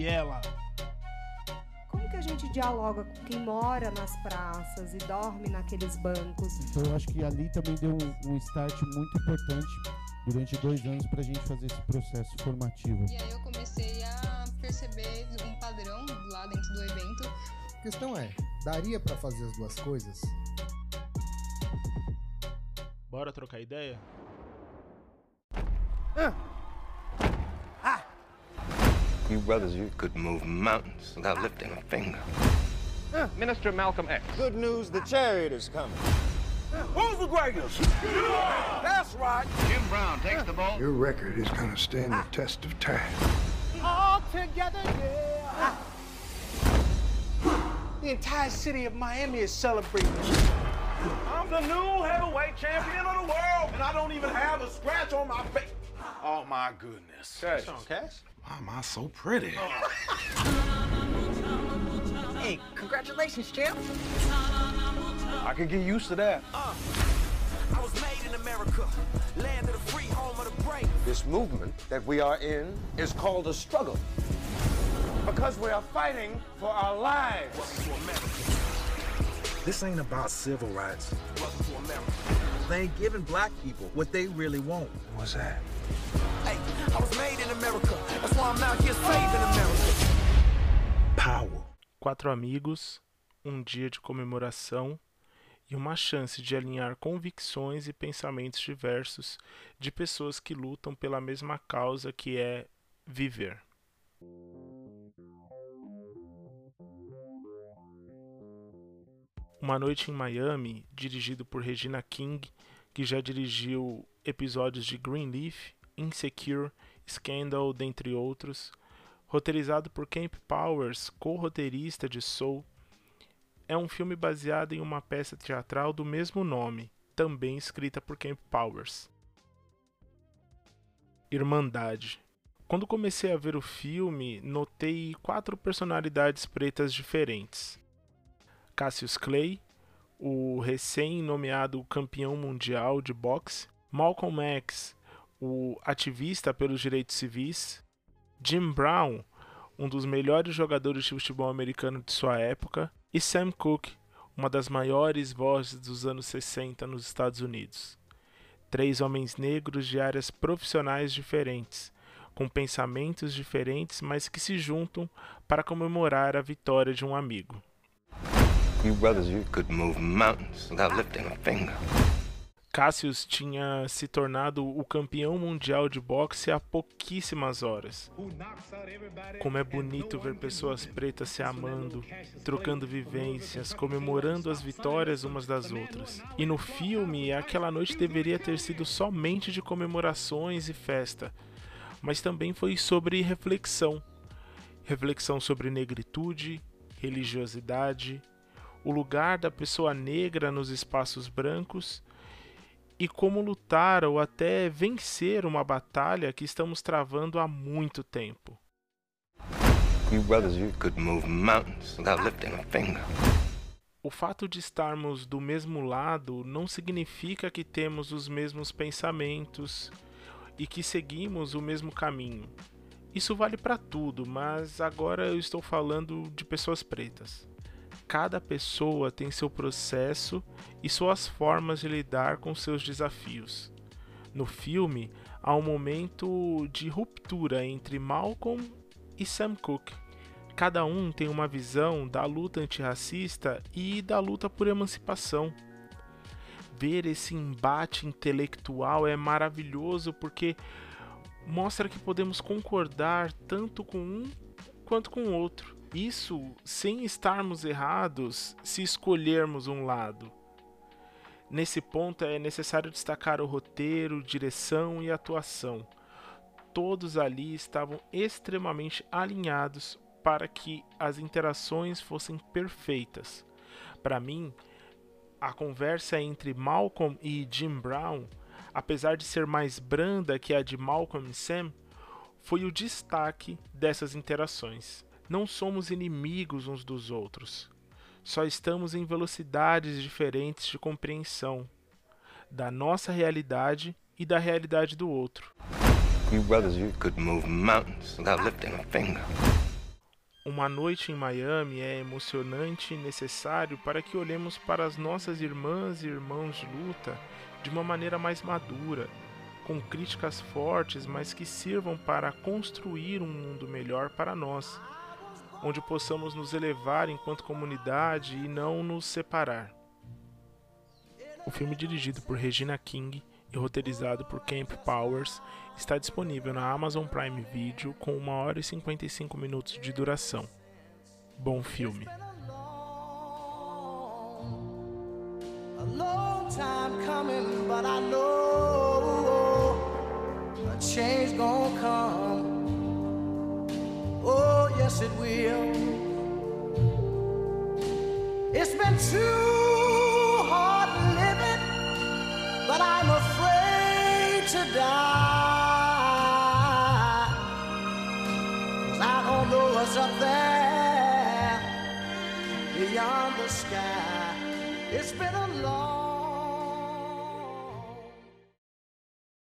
Viela. Como que a gente dialoga com quem mora nas praças e dorme naqueles bancos? Então eu acho que ali também deu um, um start muito importante durante dois anos para a gente fazer esse processo formativo. E aí eu comecei a perceber um padrão lá dentro do evento. A questão é, daria para fazer as duas coisas? Bora trocar ideia? You brothers, you could move mountains without lifting a finger. Minister Malcolm X. Good news, the chariot is coming. Who's the greatest? That's right. Jim Brown takes the ball. Your record is going to stand the test of time. All together, yeah. The entire city of Miami is celebrating. I'm the new heavyweight champion of the world, and I don't even have a scratch on my face. Oh my goodness. Cash. Sean Cash? Why am I so pretty? Hey, congratulations, champ. I can get used to that. Uh, I was made in America, land of the free, home of the brave. This movement that we are in is called a struggle. Because we are fighting for our lives. This ain't about civil rights. Welcome to America. They ain't giving black people what they really want. What's that? I was made in America. That's why I'm America. Power. Quatro amigos, um dia de comemoração e uma chance de alinhar convicções e pensamentos diversos de pessoas que lutam pela mesma causa que é viver. Uma Noite em Miami, dirigido por Regina King, que já dirigiu episódios de Greenleaf, Insecure, Scandal, dentre outros, roteirizado por Camp Powers, co-roteirista de Soul, é um filme baseado em uma peça teatral do mesmo nome, também escrita por Camp Powers. Irmandade. Quando comecei a ver o filme, notei quatro personalidades pretas diferentes. Cassius Clay, o recém-nomeado campeão mundial de boxe, Malcolm X, o ativista pelos direitos civis, Jim Brown, um dos melhores jogadores de futebol americano de sua época, e Sam Cooke, uma das maiores vozes dos anos 60 nos Estados Unidos. Três homens negros de áreas profissionais diferentes, com pensamentos diferentes, mas que se juntam para comemorar a vitória de um amigo. You brothers, you could move mountains without lifting a finger. Cassius tinha se tornado o campeão mundial de boxe há pouquíssimas horas. Como é bonito ver pessoas pretas se amando, trocando vivências, comemorando as vitórias umas das outras. E no filme, aquela noite deveria ter sido somente de comemorações e festa, mas também foi sobre reflexão. Reflexão sobre negritude, religiosidade, o lugar da pessoa negra nos espaços brancos e como lutar ou até vencer uma batalha que estamos travando há muito tempo. You brothers, you could move mountains without lifting a finger. O fato de estarmos do mesmo lado não significa que temos os mesmos pensamentos e que seguimos o mesmo caminho. Isso vale para tudo, mas agora eu estou falando de pessoas pretas. Cada pessoa tem seu processo e suas formas de lidar com seus desafios. No filme, há um momento de ruptura entre Malcolm e Sam Cooke. Cada um tem uma visão da luta antirracista e da luta por emancipação. Ver esse embate intelectual é maravilhoso porque mostra que podemos concordar tanto com um quanto com o outro. Isso sem estarmos errados se escolhermos um lado. Nesse ponto é necessário destacar o roteiro, direção e atuação. Todos ali estavam extremamente alinhados para que as interações fossem perfeitas. Para mim, a conversa entre Malcolm e Jim Brown, apesar de ser mais branda que a de Malcolm e Sam, foi o destaque dessas interações. Não somos inimigos uns dos outros. Só estamos em velocidades diferentes de compreensão da nossa realidade e da realidade do outro. Uma noite em Miami é emocionante e necessário para que olhemos para as nossas irmãs e irmãos de luta de uma maneira mais madura, com críticas fortes, mas que sirvam para construir um mundo melhor para nós, onde possamos nos elevar enquanto comunidade e não nos separar. O filme dirigido por Regina King e roteirizado por Camp Powers está disponível na Amazon Prime Video com 1 hora e 55 minutos de duração. Bom filme. It will. It's been too hard living, but I'm afraid to die. 'Cause I don't know what's up there beyond the sky. It's been a long